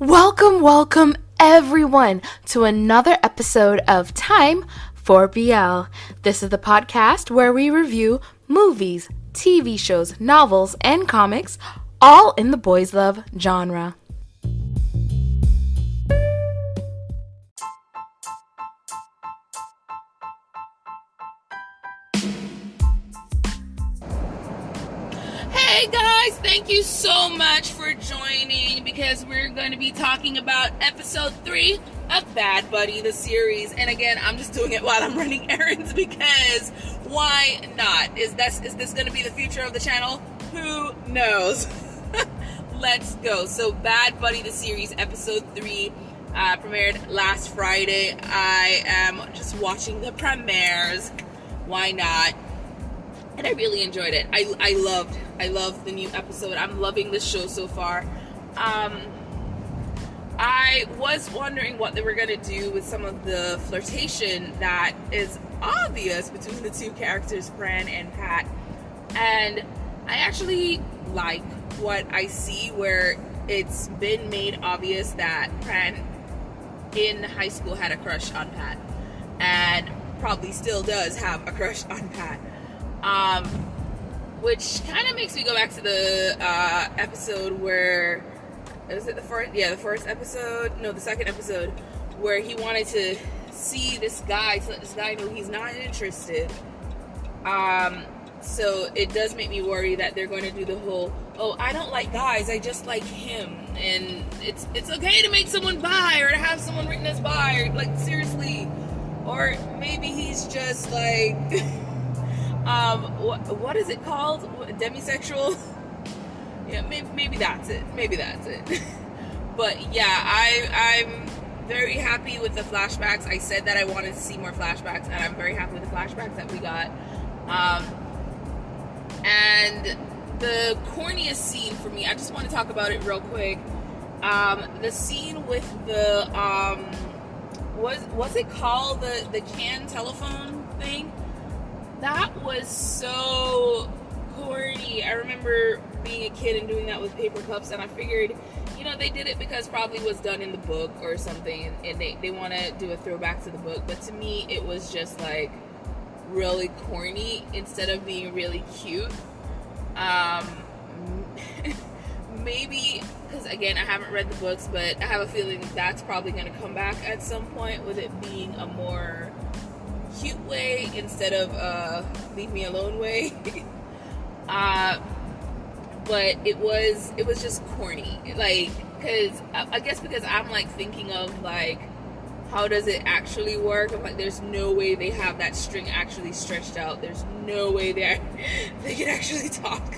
Welcome, welcome everyone to another episode of Time for BL. This is the podcast where we review movies, TV shows, novels, and comics, all in the boys' love genre. We're going to be talking about episode three of Bad Buddy, the series. And again, I'm just doing it while I'm running errands because why not? Is this, is this going to be the future of the channel? Who knows? Let's go. So, Bad Buddy, the series, episode three. Uh, premiered last Friday. I am just watching the premieres. Why not? and I really enjoyed it. I, I loved I loved the new episode. I'm loving the show so far. Um, I was wondering what they were gonna do with some of the flirtation that is obvious between the two characters, Pran and Pat, and I actually like what I see where it's been made obvious that Pran in high school had a crush on Pat, and probably still does have a crush on Pat. Um, which kind of makes me go back to the uh, episode where was it the first? Yeah, the first episode. No, the second episode where he wanted to see this guy to let this guy know he's not interested. Um, so it does make me worry that they're going to do the whole oh I don't like guys I just like him and it's it's okay to make someone bi or to have someone written as or like seriously or maybe he's just like um what is it called demisexual yeah maybe, maybe that's it. Maybe that's it. But yeah i i'm very happy with the flashbacks. I said that i wanted to see more flashbacks and i'm very happy with the flashbacks that we got. Um and the corniest scene for me i just want to talk about it real quick. Um the scene with the um was was it called the the can telephone thing? That was so corny. I remember being a kid and doing that with paper cups, and I figured, you know, they did it because probably was done in the book or something, and they, they want to do a throwback to the book. But to me, it was just like really corny instead of being really cute. Um, maybe because again, I haven't read the books, but I have a feeling that's probably going to come back at some point with it being a more cute way instead of uh, leave me alone way. uh, but it was it was just corny, like because I guess because I'm like thinking of like how does it actually work? I'm like, there's no way they have that string actually stretched out. There's no way they they can actually talk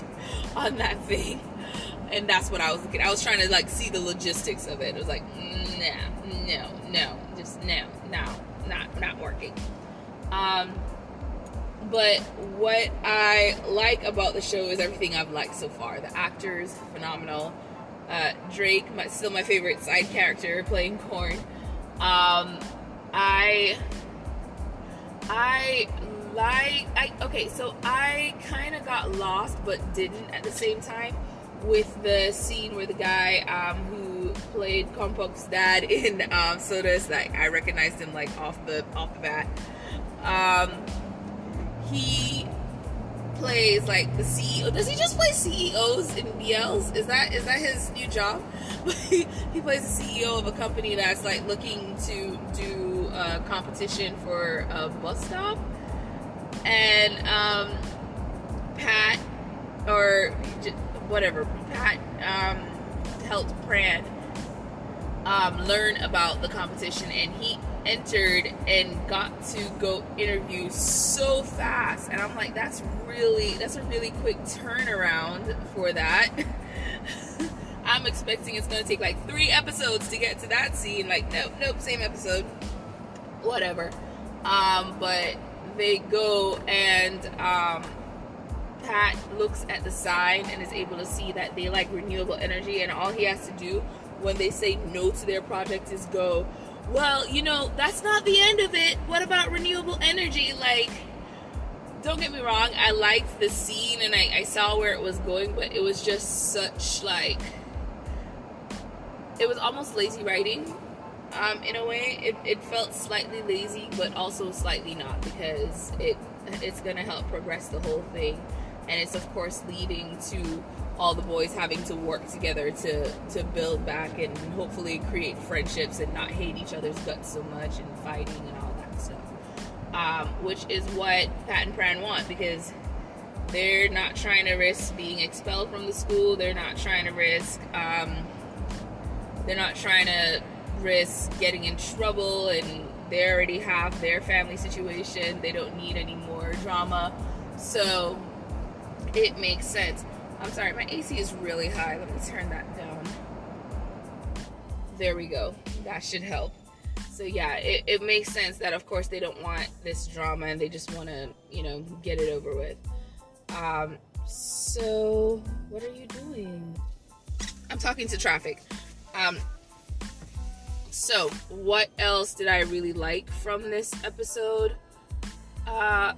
on that thing. And that's what I was looking. I was trying to like see the logistics of it. It was like, no, no, no, just no, no, not not working. Um, but what I like about the show is everything I've liked so far. The actors, phenomenal. Uh, Drake, my, still my favorite side character, playing Korn. Um, I, I like. I okay. So I kind of got lost, but didn't at the same time with the scene where the guy um, who played Kongpop's dad in um, SOTUS, like I recognized him like off the off the bat. Um, he plays like the CEO. Does he just play CEOs in BLs? Is that is that his new job? he plays the CEO of a company that's like looking to do a competition for a bus stop. And um, Pat or whatever Pat um, helped Pran um, learn about the competition, and he entered and got to go interview so fast. And i'm like that's really that's a really quick turnaround for that. I'm expecting it's going to take like three episodes to get to that scene. Like nope nope same episode. Whatever. Um but they go and um pat looks at the sign and is able to see that they like renewable energy and all he has to do when they say no to their project is go well, you know, that's not the end of it. What about renewable energy? Like, don't get me wrong, I liked the scene and I, I saw where it was going, but it was just such like it was almost lazy writing. Um, in a way, it, it felt slightly lazy, but also slightly not because it it's gonna help progress the whole thing, and it's of course leading to all the boys having to work together to to build back and hopefully create friendships and not hate each other's guts so much and fighting and all that stuff. Um, which is what Pat and Pran want because they're not trying to risk being expelled from the school. They're not trying to risk. Um, they're not trying to risk getting in trouble, and they already have their family situation. They don't need any more drama, so it makes sense. I'm sorry, my AC is really high. Let me turn that down. There we go. That should help. So yeah, it, it makes sense that of course they don't want this drama and they just want to, you know, get it over with. Um, so what are you doing? I'm talking to traffic. Um, so what else did I really like from this episode? Uh,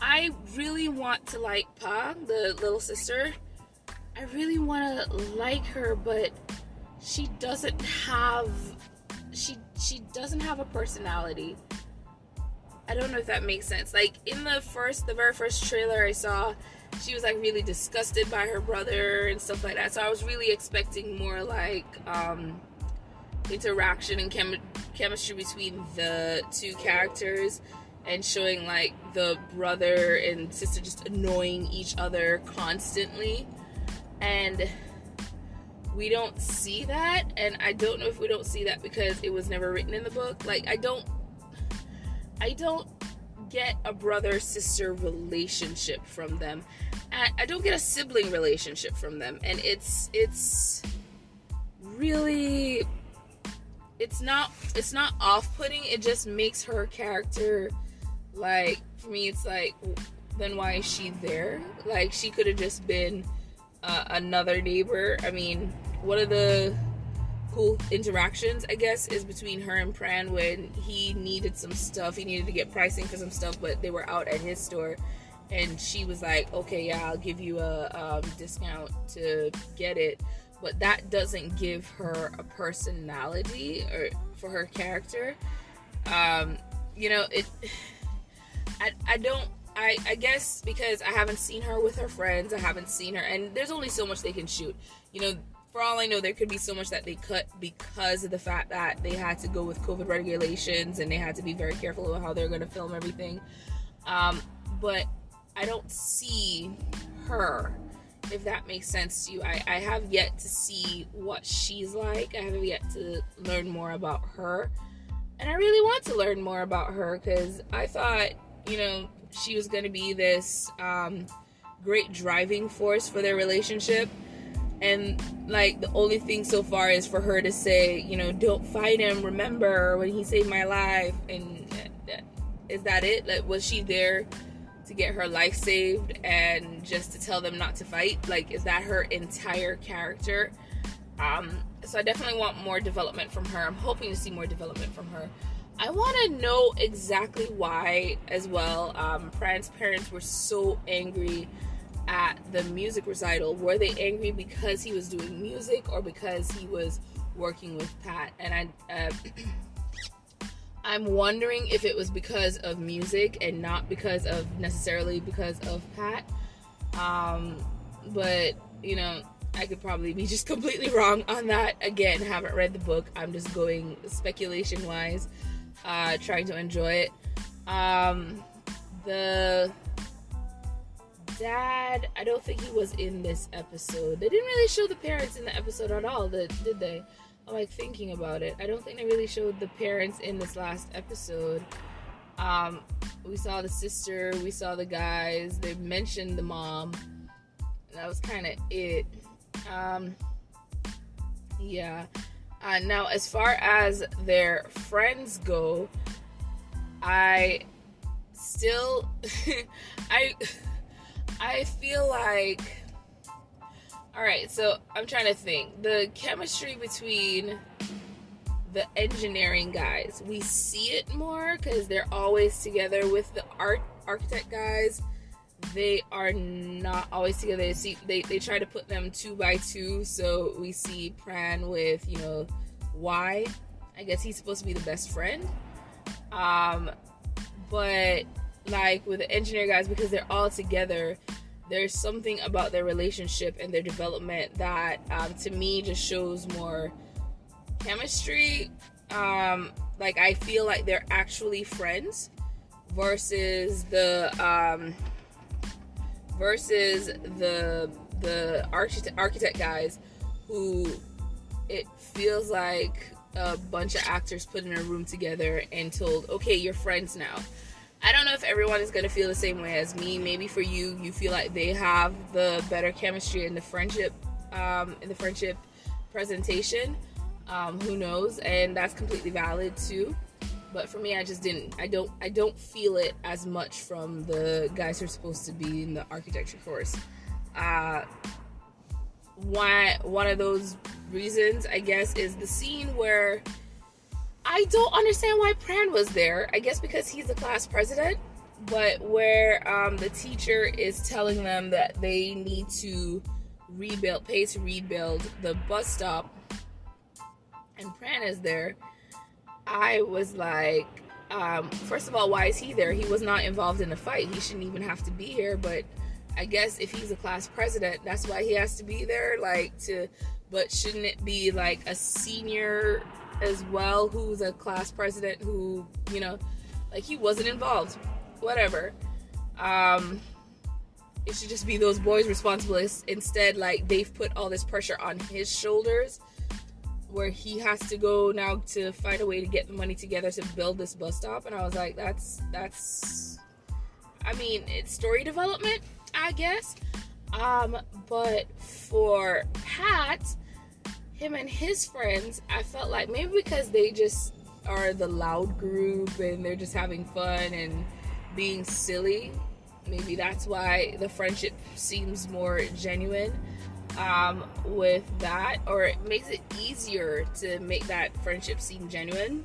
I really want to like Pa, the little sister. I really want to like her, but she doesn't have she she doesn't have a personality. I don't know if that makes sense. Like in the first, the very first trailer I saw, she was like really disgusted by her brother and stuff like that. So I was really expecting more like um, interaction and chem- chemistry between the two characters and showing like the brother and sister just annoying each other constantly. And we don't see that. And I don't know if we don't see that because it was never written in the book. Like, I don't I don't get a brother sister relationship from them. I don't get a sibling relationship from them, and it's it's really it's not it's not off-putting. It just makes her character like for me. It's like then why is she there? Like she could have just been uh, another neighbor. I mean, one of the cool interactions, I guess, is between her and Pran when he needed some stuff. He needed to get pricing for some stuff, but they were out at his store. And she was like, okay, yeah, I'll give you a um, discount to get it. But that doesn't give her a personality or for her character. Um, you know, it. I, I don't I, I guess because I haven't seen her with her friends, I haven't seen her, and there's only so much they can shoot. You know, for all I know, there could be so much that they cut because of the fact that they had to go with COVID regulations and they had to be very careful about how they're going to film everything. Um, but I don't see her, if that makes sense to you. I, I have yet to see what she's like, I have yet to learn more about her. And I really want to learn more about her because I thought, you know, she was going to be this um, great driving force for their relationship. And like the only thing so far is for her to say you know don't fight him remember when he saved my life and is that it? Like was she there to get her life saved and just to tell them not to fight? Like is that her entire character? Um so i definitely want more development from her. I'm hoping to see more development from her i want to know exactly why as well um Pran's parents were so angry at the music recital. Were they angry because he was doing music or because he was working with pat? And i uh, i'm wondering if it was because of music and not because of necessarily because of pat. Um, but you know i could probably be just completely wrong on that. Again haven't read the book. I'm just going speculation wise uh, trying to enjoy it um, the dad, I don't think he was in this episode. They didn't really show the parents in the episode at all, did they? I'm like thinking about it. I don't think they really showed the parents in this last episode. Um, we saw the sister, we saw the guys, they mentioned the mom. That was kind of it. Um, yeah. Uh, now, as far as their friends go, I still, I. I feel like all right, so I'm trying to think. The chemistry between the engineering guys, we see it more because they're always together with the art architect guys. They are not always together. They see they, they try to put them two by two. So we see Pran with, you know, Wai. I guess he's supposed to be the best friend. Um but like with the engineer guys, because they're all together, there's something about their relationship and their development that um, to me just shows more chemistry. Um, like I feel like they're actually friends versus the um, versus the the architect architect guys who it feels like a bunch of actors put in a room together and told, okay, you're friends now. I don't know if everyone is going to feel the same way as me. Maybe for you, you feel like they have the better chemistry in the friendship, um, in the friendship presentation. Um, who knows? And that's completely valid too. But for me, I just didn't. I don't. I don't feel it as much from the guys who are supposed to be in the architecture course. Uh, one one of those reasons, I guess, is the scene where I don't understand why Pran was there. I guess because he's the class president, but where um, the teacher is telling them that they need to rebuild, pay to rebuild the bus stop, and Pran is there. I was like, um, first of all, why is he there? He was not involved in the fight. He shouldn't even have to be here. But I guess if he's a class president, that's why he has to be there. Like to, but shouldn't it be like a senior as well who's a class president who, you know, like he wasn't involved. Whatever. Um it should just be those boys responsible. Instead, like they've put all this pressure on his shoulders where he has to go now to find a way to get the money together to build this bus stop and I was like that's that's I mean, it's story development, I guess. Um, but for Pat, him and his friends, I felt like maybe because they just are the loud group and they're just having fun and being silly, maybe that's why the friendship seems more genuine um, with that, or it makes it easier to make that friendship seem genuine.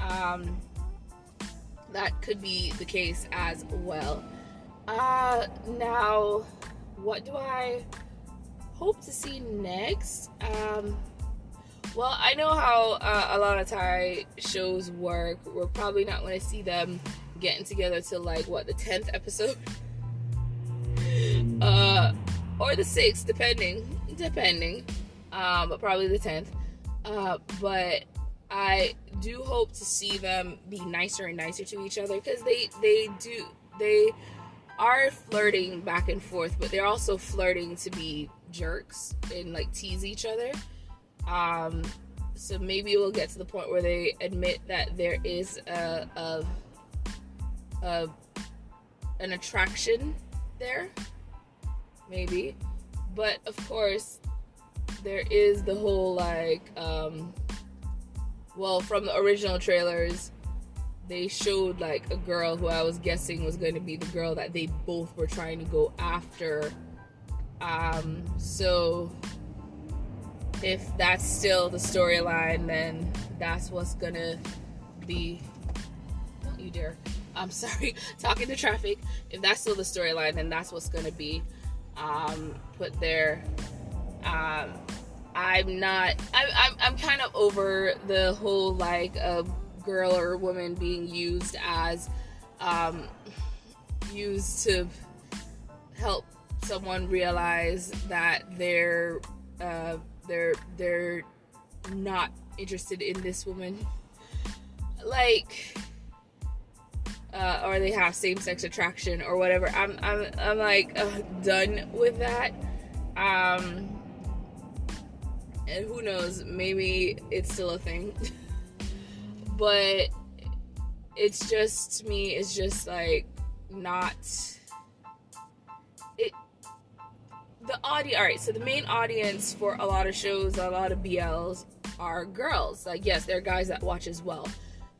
Um, that could be the case as well. Uh, now, what do I hope to see next. Um, well, I know how uh, a lot of Thai shows work. We're probably not going to see them getting together till like what the tenth episode, uh, or the sixth, depending, depending. Um, but probably the tenth. Uh, but I do hope to see them be nicer and nicer to each other because they they do they are flirting back and forth, but they're also flirting to be jerks and like tease each other. Um, so maybe we'll get to the point where they admit that there is a, a, a an attraction there. Maybe, but of course, there is the whole like, um, well, from the original trailers, they showed like a girl who I was guessing was going to be the girl that they both were trying to go after um, so if that's still the storyline, then that's what's gonna be. Don't you dare! I'm sorry, talking to traffic. If that's still the storyline, then that's what's gonna be um, put there. Um, I'm not. I, I'm. I'm kind of over the whole like a girl or a woman being used as um, used to help someone realize that they're uh, they're they're not interested in this woman like uh, or they have same-sex attraction or whatever i'm i'm, I'm like done with that um and who knows maybe it's still a thing but it's just to me it's just like not it. the audience, all right, so the main audience for a lot of shows, a lot of BLs are girls. Like, yes, there are guys that watch as well,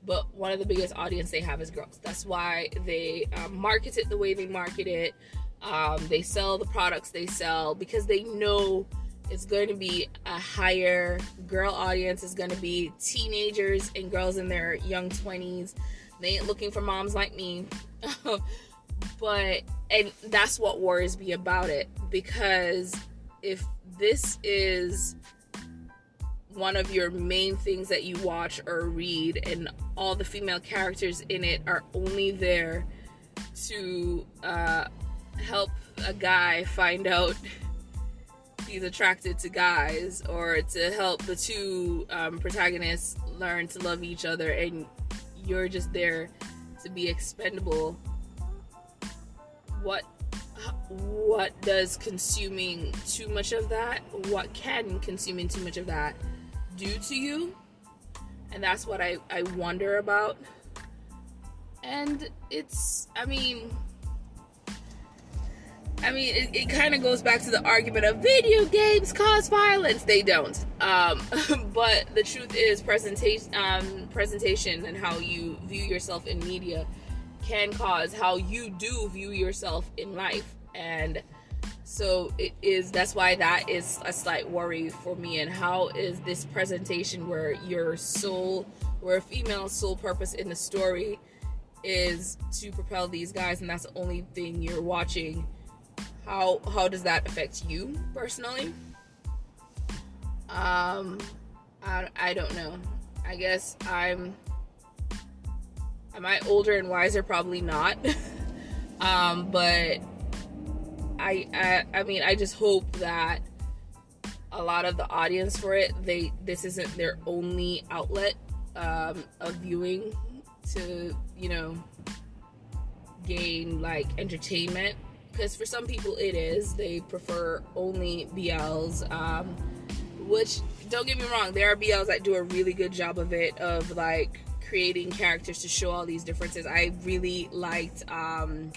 but one of the biggest audience they have is girls. That's why they um, market it the way they market it. Um, they sell the products they sell because they know it's going to be a higher girl audience. It's going to be teenagers and girls in their young 20s. They ain't looking for moms like me. but and that's what worries me about it because if this is one of your main things that you watch or read and all the female characters in it are only there to uh, help a guy find out he's attracted to guys or to help the two um, protagonists learn to love each other and you're just there to be expendable. What what does consuming too much of that what can consuming too much of that do to you and that's what i i wonder about and it's i mean I mean, it, it kind of goes back to the argument of video games cause violence. They don't. Um, but the truth is, presentation, um, presentation, and how you view yourself in media can cause how you do view yourself in life. And so it is. That's why that is a slight worry for me. And how is this presentation where your soul, where a female sole purpose in the story is to propel these guys, and that's the only thing you're watching how how does that affect you personally um i, I don't know i guess i'm am i older and wiser probably not um but I, I i mean i just hope that a lot of the audience for it they this isn't their only outlet um, of viewing to you know gain like entertainment because for some people it is. They prefer only BLs, um, which don't get me wrong, there are BLs that do a really good job of it, of like creating characters to show all these differences. I really liked. Um,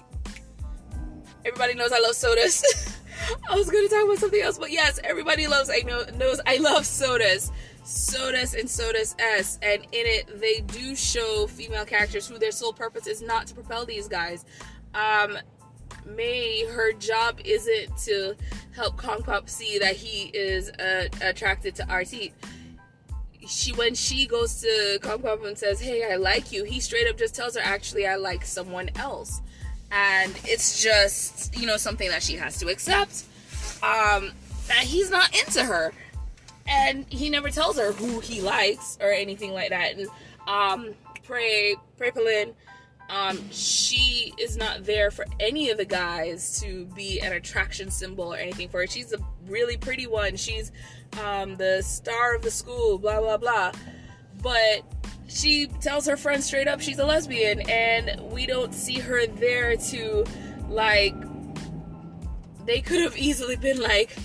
everybody knows I love SOTUS. I was going to talk about something else, but yes, everybody loves. I know knows I love SOTUS, SOTUS and SOTUS S, and in it they do show female characters who their sole purpose is not to propel these guys. Um, May, her job isn't to help Kongpop see that he is uh, attracted to Arthit. She when she goes to Kongpop and says, "Hey, I like you," he straight up just tells her, "Actually, I like someone else," and it's just you know something that she has to accept. Um, that he's not into her, and he never tells her who he likes or anything like that. And um, pray, pray, Palin um, she is not there for any of the guys to be an attraction symbol or anything for her. She's a really pretty one. She's um, the star of the school, blah, blah, blah. But she tells her friends straight up she's a lesbian, and we don't see her there to, like, they could have easily been like,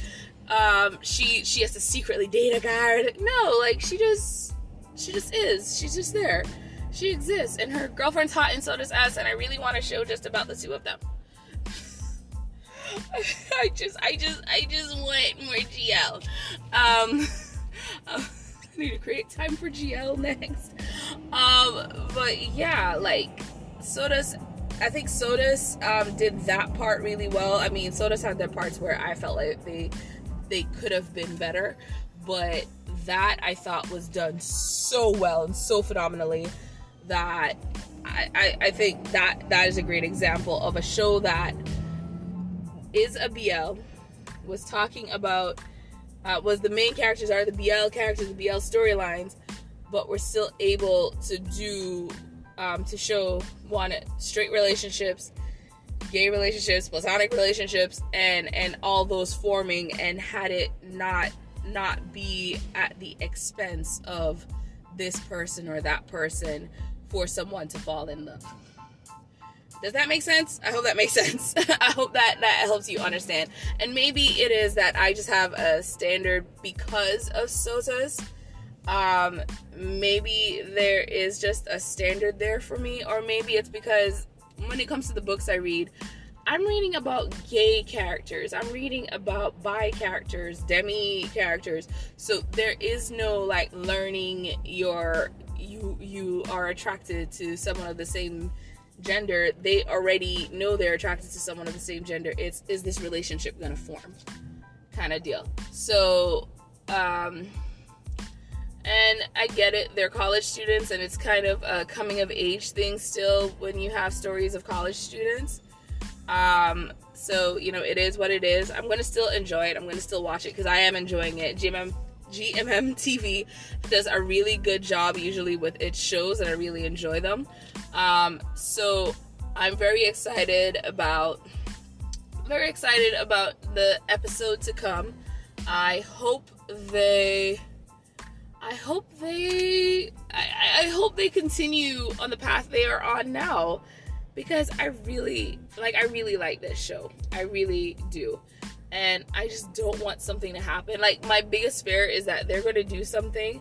um, she she has to secretly date a guy. No, like she just she just is. She's just there she exists and her girlfriend's hot and so does us and i really want to show just about the two of them i just i just i just want more gl um i need to create time for gl next um but yeah like SOTUS, I think SOTUS um, did that part really well. I mean, SOTUS had their parts where I felt like they they could have been better, but that I thought was done so well and so phenomenally that I, I, I think that that is a great example of a show that is a BL was talking about uh, was the main characters are the BL characters, the BL storylines, but we're still able to do um, to show one straight relationships, gay relationships, platonic relationships, and and all those forming, and had it not not be at the expense of this person or that person for someone to fall in love. Does that make sense? I hope that makes sense. I hope that that helps you understand. And maybe it is that I just have a standard because of SOTUS. Um, maybe there is just a standard there for me, or maybe it's because when it comes to the books I read, I'm reading about gay characters. I'm reading about bi characters, demi characters. So there is no like learning your you you are attracted to someone of the same gender, they already know they're attracted to someone of the same gender. It's is this relationship gonna form? Kind of deal. So um and I get it, they're college students and it's kind of a coming of age thing still when you have stories of college students. Um, so you know, it is what it is. I'm gonna still enjoy it. I'm gonna still watch it because I am enjoying it. GMM GMM TV does a really good job usually with its shows, and I really enjoy them. Um, so I'm very excited about very excited about the episode to come. I hope they I hope they I, I hope they continue on the path they are on now because I really like I really like this show. I really do. And I just don't want something to happen. Like my biggest fear is that they're going to do something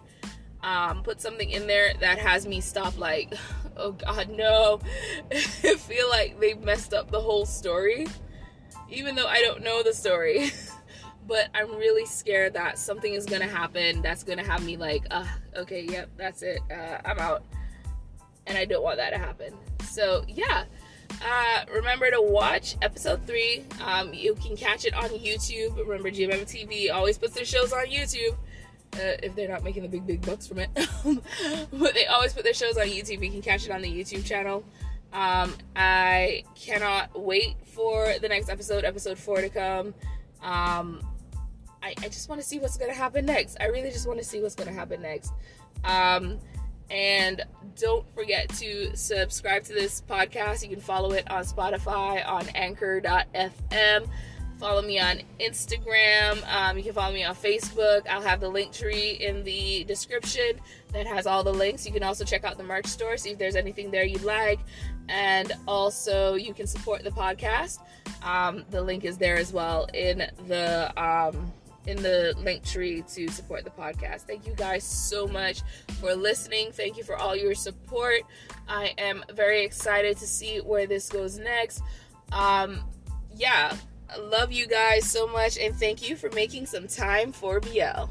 um put something in there that has me stop like oh god no. I feel like they messed up the whole story even though I don't know the story. but I'm really scared that something is gonna happen that's gonna have me like, uh, okay, yep, that's it, uh, I'm out. And I don't want that to happen. So, yeah. Uh, remember to watch episode three. Um, you can catch it on YouTube. Remember, GMM TV always puts their shows on YouTube. Uh, if they're not making the big, big bucks from it. but they always put their shows on YouTube. You can catch it on the YouTube channel. Um, I cannot wait for the next episode, episode four, to come. Um, I, I just want to see what's going to happen next. I really just want to see what's going to happen next. Um, and don't forget to subscribe to this podcast. You can follow it on Spotify, on anchor.fm. Follow me on Instagram. Um, you can follow me on Facebook. I'll have the link tree in the description that has all the links. You can also check out the merch store, see if there's anything there you'd like. And also, you can support the podcast. Um, the link is there as well in the. Um, in the link tree to support the podcast. Thank you guys so much for listening. Thank you for all your support. I am very excited to see where this goes next. Um, yeah, I love you guys so much and thank you for making some time for BL.